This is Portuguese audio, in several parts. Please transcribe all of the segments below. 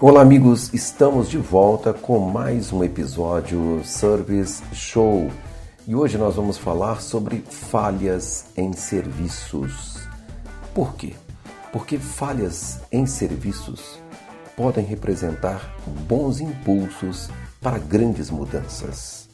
Olá, amigos, estamos de volta com mais um episódio Service Show e hoje nós vamos falar sobre falhas em serviços. Por quê? Porque falhas em serviços podem representar bons impulsos para grandes mudanças.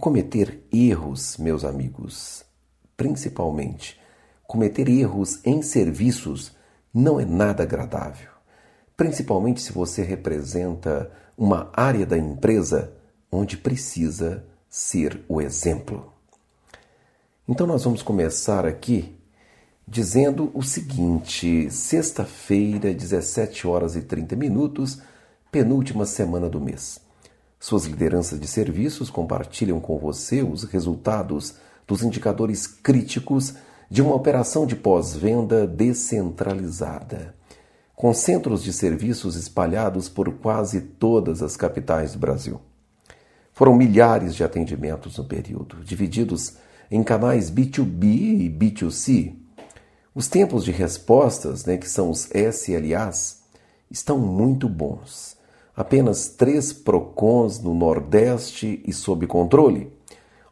Cometer erros, meus amigos, principalmente cometer erros em serviços, não é nada agradável. Principalmente se você representa uma área da empresa onde precisa ser o exemplo. Então, nós vamos começar aqui dizendo o seguinte: sexta-feira, 17 horas e 30 minutos, penúltima semana do mês. Suas lideranças de serviços compartilham com você os resultados dos indicadores críticos de uma operação de pós-venda descentralizada, com centros de serviços espalhados por quase todas as capitais do Brasil. Foram milhares de atendimentos no período, divididos em canais B2B e B2C. Os tempos de respostas, né, que são os SLAs, estão muito bons apenas três PROCONs no Nordeste e sob controle,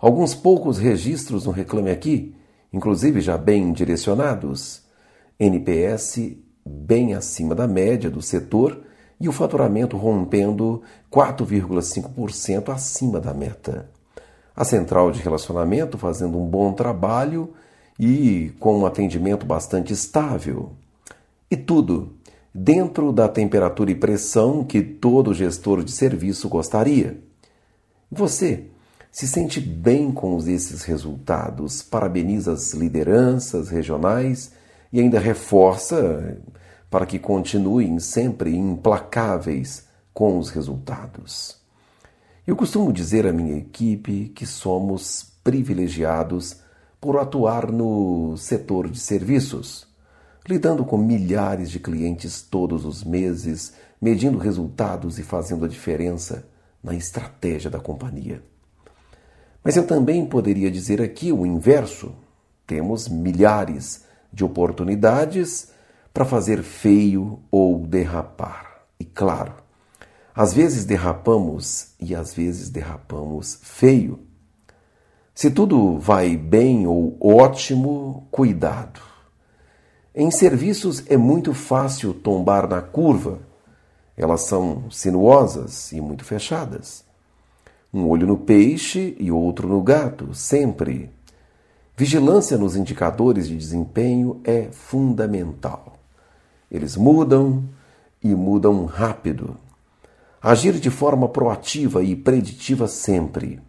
alguns poucos registros no Reclame Aqui, inclusive já bem direcionados, NPS bem acima da média do setor e o faturamento rompendo 4,5% acima da meta. A central de relacionamento fazendo um bom trabalho e com um atendimento bastante estável. E tudo dentro da temperatura e pressão que todo gestor de serviço gostaria. Você se sente bem com esses resultados, parabeniza as lideranças regionais e ainda reforça para que continuem sempre implacáveis com os resultados. Eu costumo dizer à minha equipe que somos privilegiados por atuar no setor de serviços lidando com milhares de clientes todos os meses, medindo resultados e fazendo a diferença na estratégia da companhia. Mas eu também poderia dizer aqui o inverso. Temos milhares de oportunidades para fazer feio ou derrapar. E claro, às vezes derrapamos e às vezes derrapamos feio. Se tudo vai bem ou ótimo, cuidado. Em serviços é muito fácil tombar na curva. Elas são sinuosas e muito fechadas. Um olho no peixe e outro no gato, sempre. Vigilância nos indicadores de desempenho é fundamental. Eles mudam e mudam rápido. Agir de forma proativa e preditiva sempre.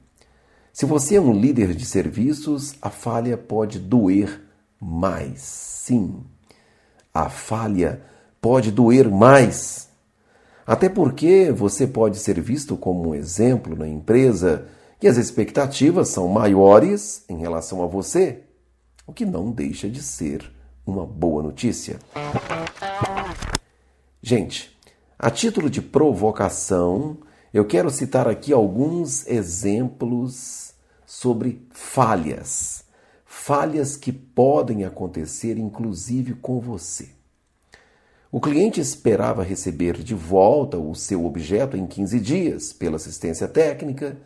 Se você é um líder de serviços, a falha pode doer mais, sim a falha pode doer mais. Até porque você pode ser visto como um exemplo na empresa e as expectativas são maiores em relação a você, o que não deixa de ser uma boa notícia. Gente, a título de provocação, eu quero citar aqui alguns exemplos sobre falhas falhas que podem acontecer inclusive com você. O cliente esperava receber de volta o seu objeto em 15 dias pela assistência técnica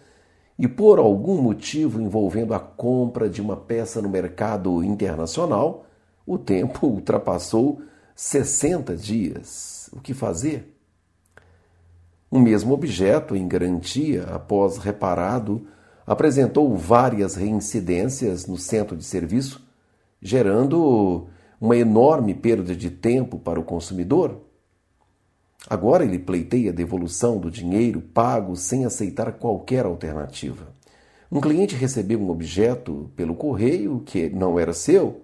e, por algum motivo envolvendo a compra de uma peça no mercado internacional, o tempo ultrapassou 60 dias. O que fazer? O mesmo objeto em garantia, após reparado, apresentou várias reincidências no centro de serviço, gerando uma enorme perda de tempo para o consumidor. Agora ele pleiteia a devolução do dinheiro pago sem aceitar qualquer alternativa. Um cliente recebeu um objeto pelo correio que não era seu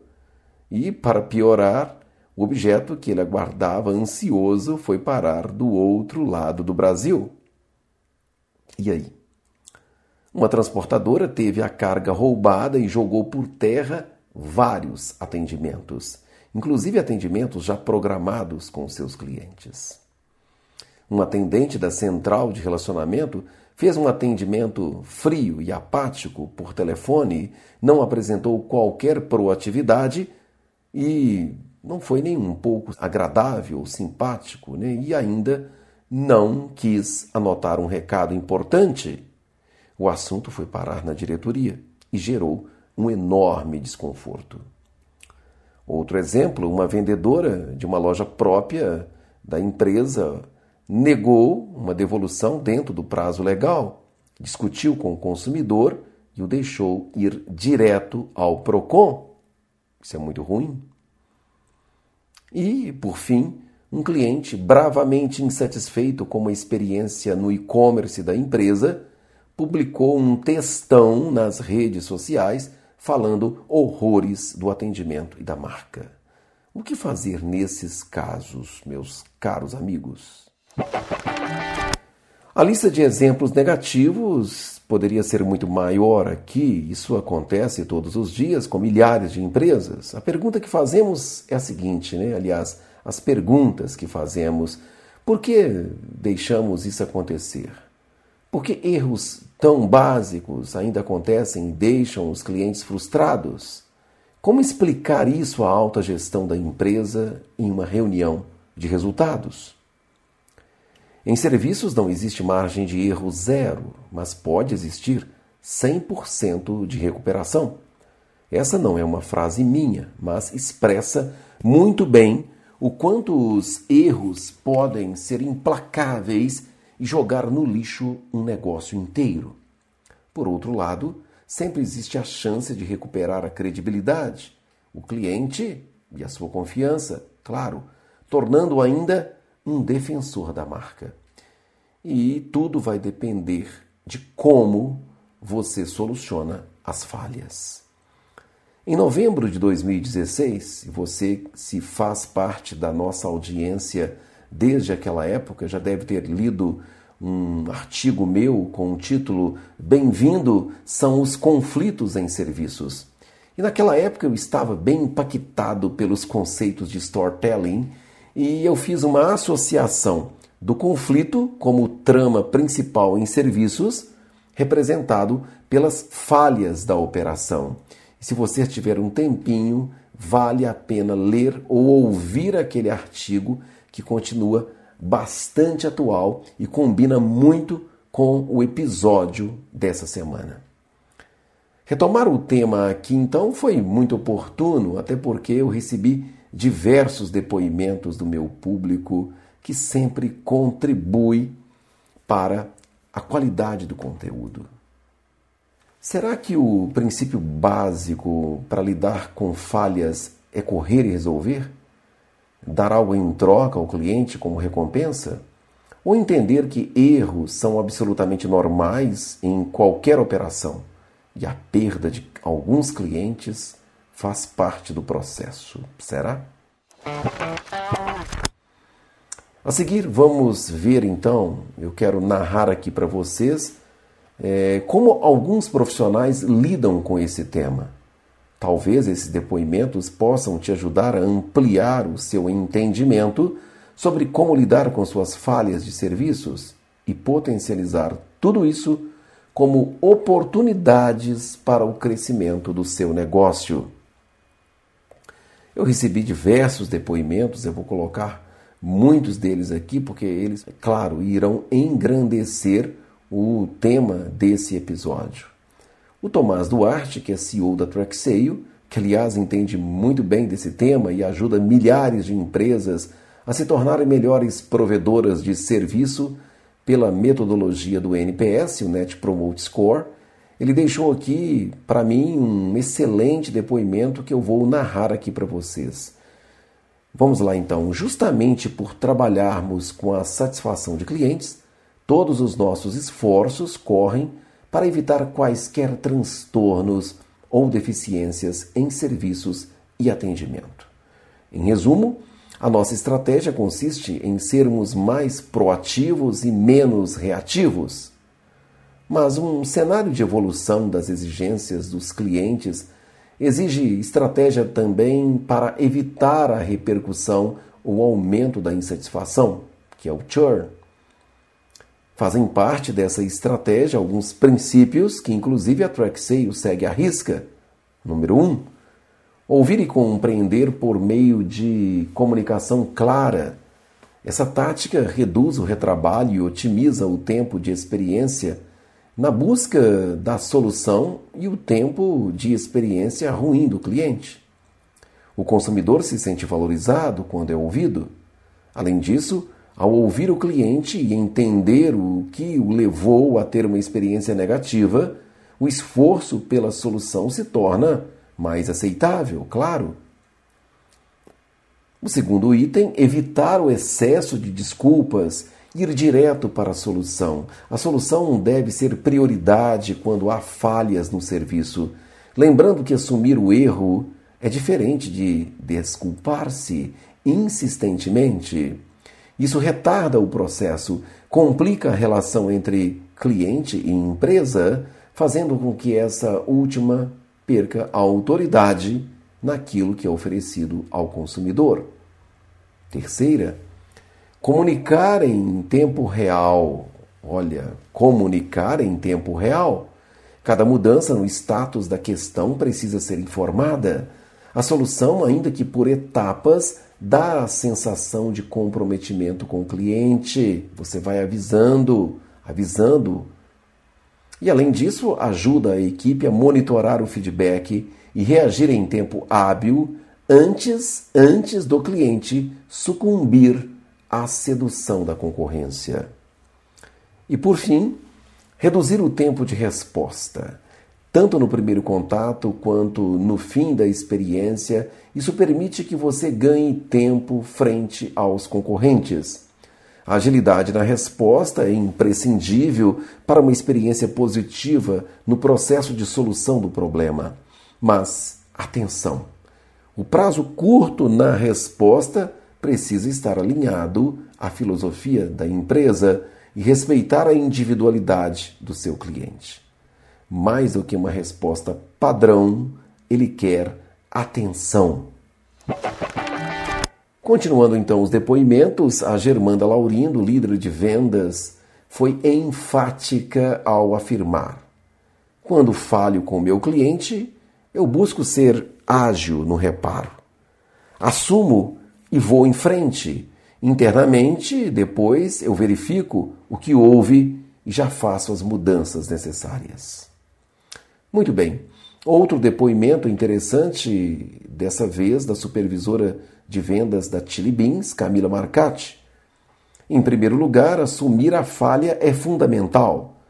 e, para piorar, o objeto que ele aguardava ansioso foi parar do outro lado do Brasil. E aí? Uma transportadora teve a carga roubada e jogou por terra vários atendimentos, inclusive atendimentos já programados com seus clientes. Um atendente da central de relacionamento fez um atendimento frio e apático por telefone, não apresentou qualquer proatividade e não foi nem um pouco agradável, simpático, né? e ainda não quis anotar um recado importante. O assunto foi parar na diretoria e gerou um enorme desconforto. Outro exemplo, uma vendedora de uma loja própria da empresa negou uma devolução dentro do prazo legal, discutiu com o consumidor e o deixou ir direto ao PROCON. Isso é muito ruim. E, por fim, um cliente bravamente insatisfeito com uma experiência no e-commerce da empresa publicou um textão nas redes sociais falando horrores do atendimento e da marca. O que fazer nesses casos, meus caros amigos? A lista de exemplos negativos poderia ser muito maior aqui. Isso acontece todos os dias com milhares de empresas. A pergunta que fazemos é a seguinte, né? Aliás, as perguntas que fazemos: por que deixamos isso acontecer? Por que erros tão básicos ainda acontecem e deixam os clientes frustrados? Como explicar isso à alta gestão da empresa em uma reunião de resultados? Em serviços não existe margem de erro zero, mas pode existir 100% de recuperação. Essa não é uma frase minha, mas expressa muito bem o quanto os erros podem ser implacáveis e jogar no lixo um negócio inteiro. Por outro lado, sempre existe a chance de recuperar a credibilidade, o cliente e a sua confiança, claro, tornando ainda um defensor da marca. E tudo vai depender de como você soluciona as falhas. Em novembro de 2016, você se faz parte da nossa audiência desde aquela época, já deve ter lido um artigo meu com o título Bem-vindo são os conflitos em serviços. E naquela época eu estava bem impactado pelos conceitos de storytelling e eu fiz uma associação do conflito como trama principal em serviços, representado pelas falhas da operação. Se você tiver um tempinho, vale a pena ler ou ouvir aquele artigo que continua bastante atual e combina muito com o episódio dessa semana. Retomar o tema aqui então foi muito oportuno, até porque eu recebi diversos depoimentos do meu público que sempre contribui para a qualidade do conteúdo. Será que o princípio básico para lidar com falhas é correr e resolver? Dar algo em troca ao cliente como recompensa? Ou entender que erros são absolutamente normais em qualquer operação e a perda de alguns clientes faz parte do processo? Será? A seguir, vamos ver então, eu quero narrar aqui para vocês é, como alguns profissionais lidam com esse tema. Talvez esses depoimentos possam te ajudar a ampliar o seu entendimento sobre como lidar com suas falhas de serviços e potencializar tudo isso como oportunidades para o crescimento do seu negócio. Eu recebi diversos depoimentos, eu vou colocar muitos deles aqui, porque eles, claro, irão engrandecer o tema desse episódio. O Tomás Duarte, que é CEO da Traxeio, que aliás entende muito bem desse tema e ajuda milhares de empresas a se tornarem melhores provedoras de serviço pela metodologia do NPS, o Net Promote Score, ele deixou aqui para mim um excelente depoimento que eu vou narrar aqui para vocês. Vamos lá então, justamente por trabalharmos com a satisfação de clientes, todos os nossos esforços correm para evitar quaisquer transtornos ou deficiências em serviços e atendimento. Em resumo, a nossa estratégia consiste em sermos mais proativos e menos reativos. Mas um cenário de evolução das exigências dos clientes exige estratégia também para evitar a repercussão ou aumento da insatisfação, que é o churn. Fazem parte dessa estratégia alguns princípios que, inclusive, a TrackSale segue à risca. Número 1. Um, ouvir e compreender por meio de comunicação clara. Essa tática reduz o retrabalho e otimiza o tempo de experiência na busca da solução e o tempo de experiência ruim do cliente. O consumidor se sente valorizado quando é ouvido. Além disso, ao ouvir o cliente e entender o que o levou a ter uma experiência negativa, o esforço pela solução se torna mais aceitável, claro. O segundo item, evitar o excesso de desculpas ir direto para a solução. A solução deve ser prioridade quando há falhas no serviço. Lembrando que assumir o erro é diferente de desculpar-se insistentemente. Isso retarda o processo, complica a relação entre cliente e empresa, fazendo com que essa última perca a autoridade naquilo que é oferecido ao consumidor. Terceira, Comunicar em tempo real. Olha, comunicar em tempo real. Cada mudança no status da questão precisa ser informada. A solução, ainda que por etapas, dá a sensação de comprometimento com o cliente. Você vai avisando, avisando. E além disso, ajuda a equipe a monitorar o feedback e reagir em tempo hábil antes, antes do cliente sucumbir à sedução da concorrência. E por fim, reduzir o tempo de resposta. Tanto no primeiro contato quanto no fim da experiência, isso permite que você ganhe tempo frente aos concorrentes. A agilidade na resposta é imprescindível para uma experiência positiva no processo de solução do problema. Mas, atenção! O prazo curto na resposta precisa estar alinhado à filosofia da empresa e respeitar a individualidade do seu cliente. Mais do que uma resposta padrão, ele quer atenção. Continuando então os depoimentos, a Germanda Laurindo, líder de vendas, foi enfática ao afirmar: Quando falho com meu cliente, eu busco ser ágil no reparo. Assumo e vou em frente. Internamente, depois eu verifico o que houve e já faço as mudanças necessárias. Muito bem. Outro depoimento interessante, dessa vez da supervisora de vendas da Chili Beans, Camila Marcati. Em primeiro lugar, assumir a falha é fundamental.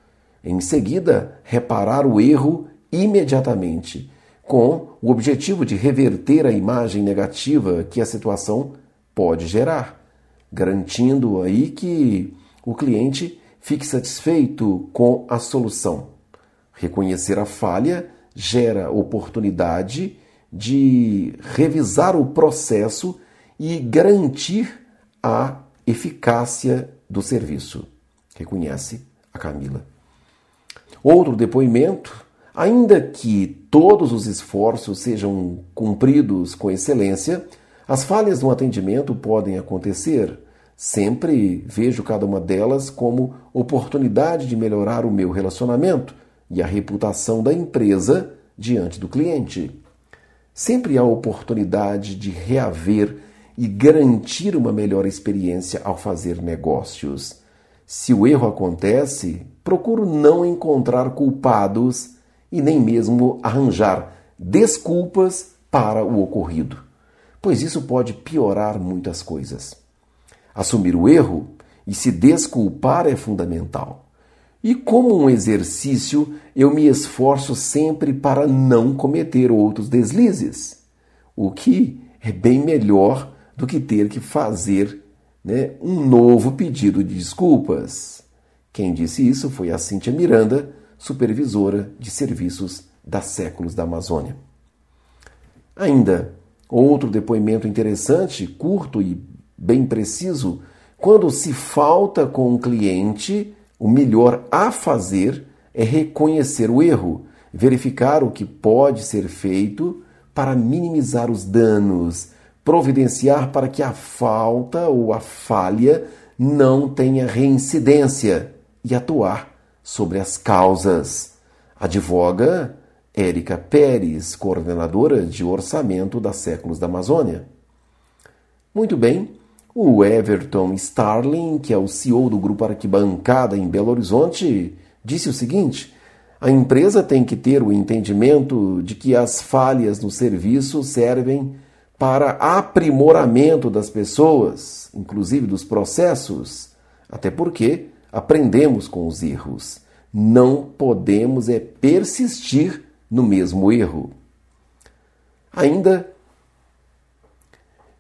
Em seguida, reparar o erro imediatamente com o objetivo de reverter a imagem negativa que a situação pode gerar, garantindo aí que o cliente fique satisfeito com a solução. Reconhecer a falha gera oportunidade de revisar o processo e garantir a eficácia do serviço. Reconhece a Camila. Outro depoimento Ainda que todos os esforços sejam cumpridos com excelência, as falhas no atendimento podem acontecer. Sempre vejo cada uma delas como oportunidade de melhorar o meu relacionamento e a reputação da empresa diante do cliente. Sempre há oportunidade de reaver e garantir uma melhor experiência ao fazer negócios. Se o erro acontece, procuro não encontrar culpados e nem mesmo arranjar desculpas para o ocorrido, pois isso pode piorar muitas coisas. Assumir o erro e se desculpar é fundamental. E como um exercício, eu me esforço sempre para não cometer outros deslizes, o que é bem melhor do que ter que fazer né, um novo pedido de desculpas. Quem disse isso foi a Cíntia Miranda, supervisora de serviços da Séculos da Amazônia. Ainda, outro depoimento interessante, curto e bem preciso, quando se falta com o cliente, o melhor a fazer é reconhecer o erro, verificar o que pode ser feito para minimizar os danos, providenciar para que a falta ou a falha não tenha reincidência e atuar sobre as causas. Advoga Érica Pérez, coordenadora de orçamento da Séculos da Amazônia. Muito bem, o Everton Starling, que é o CEO do grupo Arquibancada em Belo Horizonte, disse o seguinte: a empresa tem que ter o entendimento de que as falhas no serviço servem para aprimoramento das pessoas, inclusive dos processos, até porque aprendemos com os erros. Não podemos é persistir no mesmo erro. Ainda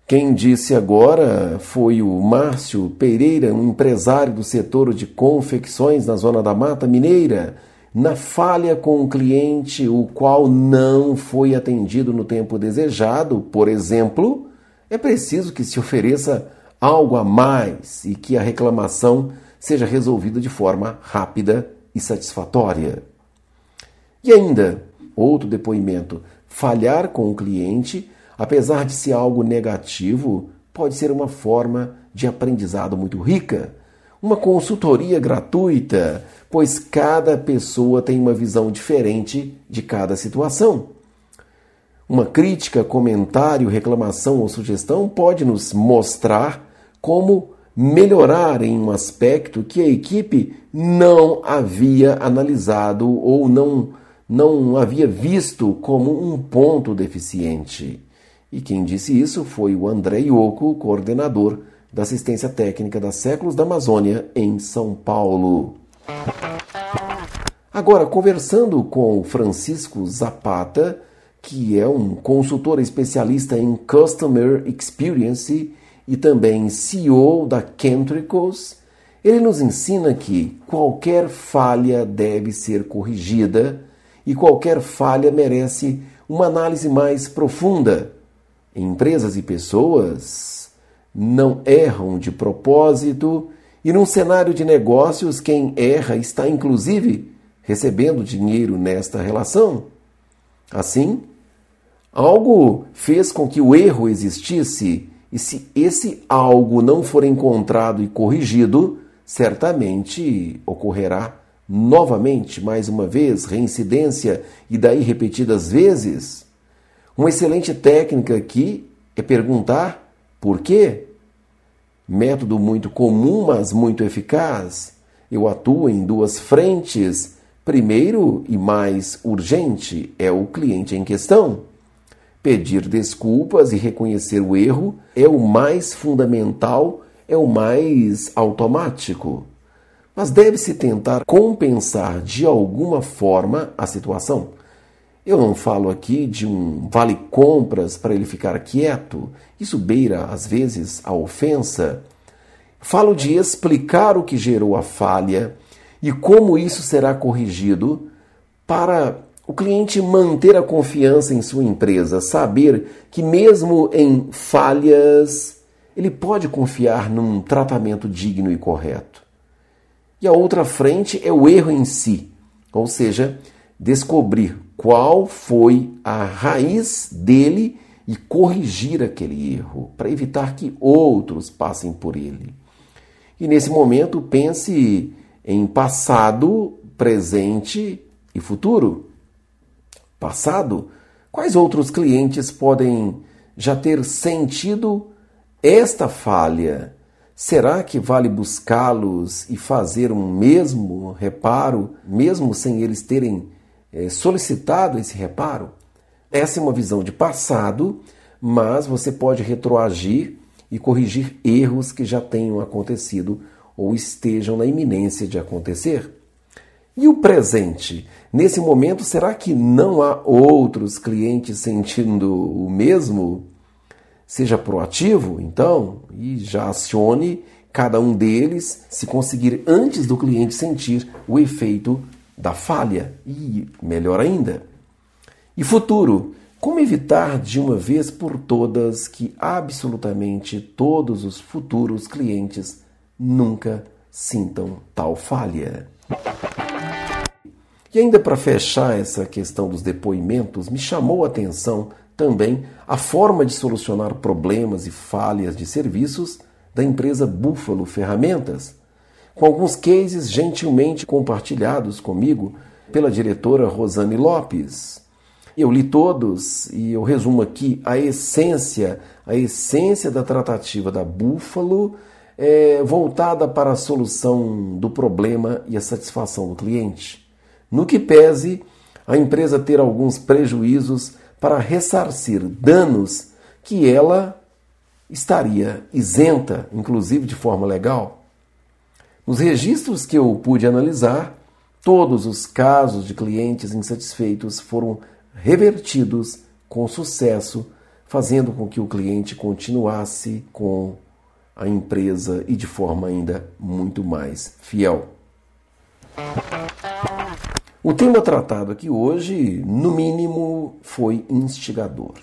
quem disse agora foi o Márcio Pereira, um empresário do setor de confecções na zona da Mata Mineira, na falha com um cliente o qual não foi atendido no tempo desejado, por exemplo, é preciso que se ofereça algo a mais e que a reclamação seja resolvida de forma rápida e satisfatória. E ainda, outro depoimento: falhar com o cliente apesar de ser algo negativo, pode ser uma forma de aprendizado muito rica. Uma consultoria gratuita, pois cada pessoa tem uma visão diferente de cada situação. Uma crítica, comentário, reclamação ou sugestão pode nos mostrar como melhorar em um aspecto que a equipe não havia analisado ou não, não havia visto como um ponto deficiente. E quem disse isso foi o André Ioco, coordenador da assistência técnica da Séculos da Amazônia em São Paulo. Agora, conversando com o Francisco Zapata, que é um consultor especialista em Customer Experience e também CEO da Kentricos, ele nos ensina que qualquer falha deve ser corrigida e qualquer falha merece uma análise mais profunda Empresas e pessoas não erram de propósito, e num cenário de negócios, quem erra está inclusive recebendo dinheiro nesta relação. Assim, algo fez com que o erro existisse, e se esse algo não for encontrado e corrigido, certamente ocorrerá novamente, mais uma vez, reincidência e daí repetidas vezes. Uma excelente técnica aqui é perguntar por quê. Método muito comum, mas muito eficaz. Eu atuo em duas frentes. Primeiro e mais urgente é o cliente em questão. Pedir desculpas e reconhecer o erro é o mais fundamental, é o mais automático. Mas deve-se tentar compensar de alguma forma a situação. Eu não falo aqui de um vale compras para ele ficar quieto, isso beira às vezes a ofensa. Falo de explicar o que gerou a falha e como isso será corrigido para o cliente manter a confiança em sua empresa, saber que mesmo em falhas ele pode confiar num tratamento digno e correto. E a outra frente é o erro em si, ou seja, descobrir qual foi a raiz dele e corrigir aquele erro, para evitar que outros passem por ele. E nesse momento, pense em passado, presente e futuro. Passado, quais outros clientes podem já ter sentido esta falha? Será que vale buscá-los e fazer um mesmo reparo, mesmo sem eles terem é, solicitado esse reparo, essa é uma visão de passado, mas você pode retroagir e corrigir erros que já tenham acontecido ou estejam na iminência de acontecer. E o presente? Nesse momento, será que não há outros clientes sentindo o mesmo? Seja proativo, então, e já acione cada um deles se conseguir antes do cliente sentir o efeito da falha e, melhor ainda, e futuro. Como evitar de uma vez por todas que absolutamente todos os futuros clientes nunca sintam tal falha? E ainda para fechar essa questão dos depoimentos, me chamou a atenção também a forma de solucionar problemas e falhas de serviços da empresa Buffalo Ferramentas, com alguns cases gentilmente compartilhados comigo pela diretora Rosane Lopes. Eu li todos e eu resumo aqui a essência, a essência da tratativa da Buffalo é, voltada para a solução do problema e a satisfação do cliente. No que pese a empresa ter alguns prejuízos para ressarcir danos que ela estaria isenta, inclusive de forma legal. Nos registros que eu pude analisar, todos os casos de clientes insatisfeitos foram revertidos com sucesso, fazendo com que o cliente continuasse com a empresa e de forma ainda muito mais fiel. O tema tratado aqui hoje, no mínimo, foi instigador.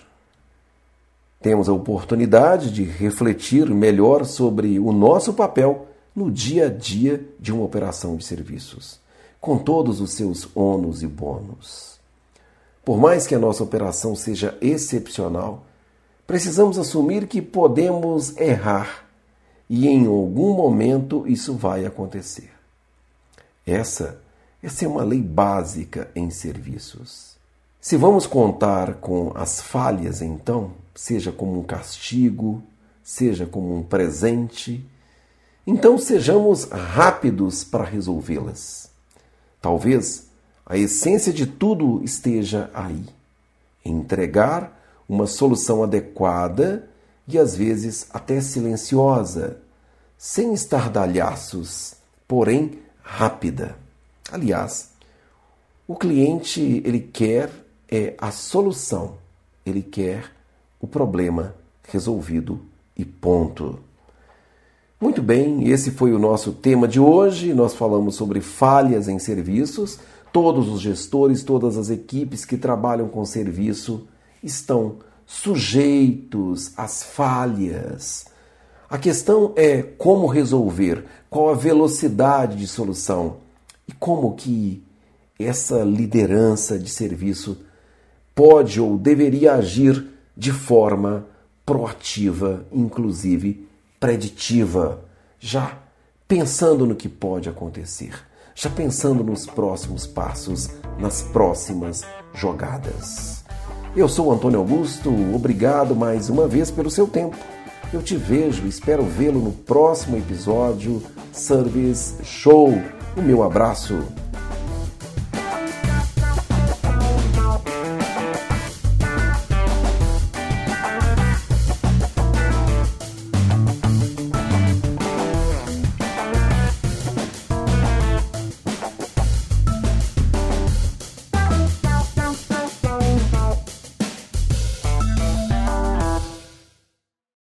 Temos a oportunidade de refletir melhor sobre o nosso papel no dia a dia de uma operação de serviços, com todos os seus ônus e bônus. Por mais que a nossa operação seja excepcional, precisamos assumir que podemos errar e em algum momento isso vai acontecer. Essa, essa é uma lei básica em serviços. Se vamos contar com as falhas, então, seja como um castigo, seja como um presente, então sejamos rápidos para resolvê-las. Talvez a essência de tudo esteja aí, entregar uma solução adequada e às vezes até silenciosa, sem estardalhaços, porém rápida. Aliás, o cliente ele quer é a solução, ele quer o problema resolvido e ponto. Muito bem, esse foi o nosso tema de hoje. Nós falamos sobre falhas em serviços. Todos os gestores, todas as equipes que trabalham com serviço estão sujeitos às falhas. A questão é como resolver, qual a velocidade de solução e como que essa liderança de serviço pode ou deveria agir de forma proativa, inclusive preditiva, já pensando no que pode acontecer, já pensando nos próximos passos, nas próximas jogadas. Eu sou Antônio Augusto, obrigado mais uma vez pelo seu tempo. Eu te vejo, espero vê-lo no próximo episódio Service Show. O meu abraço.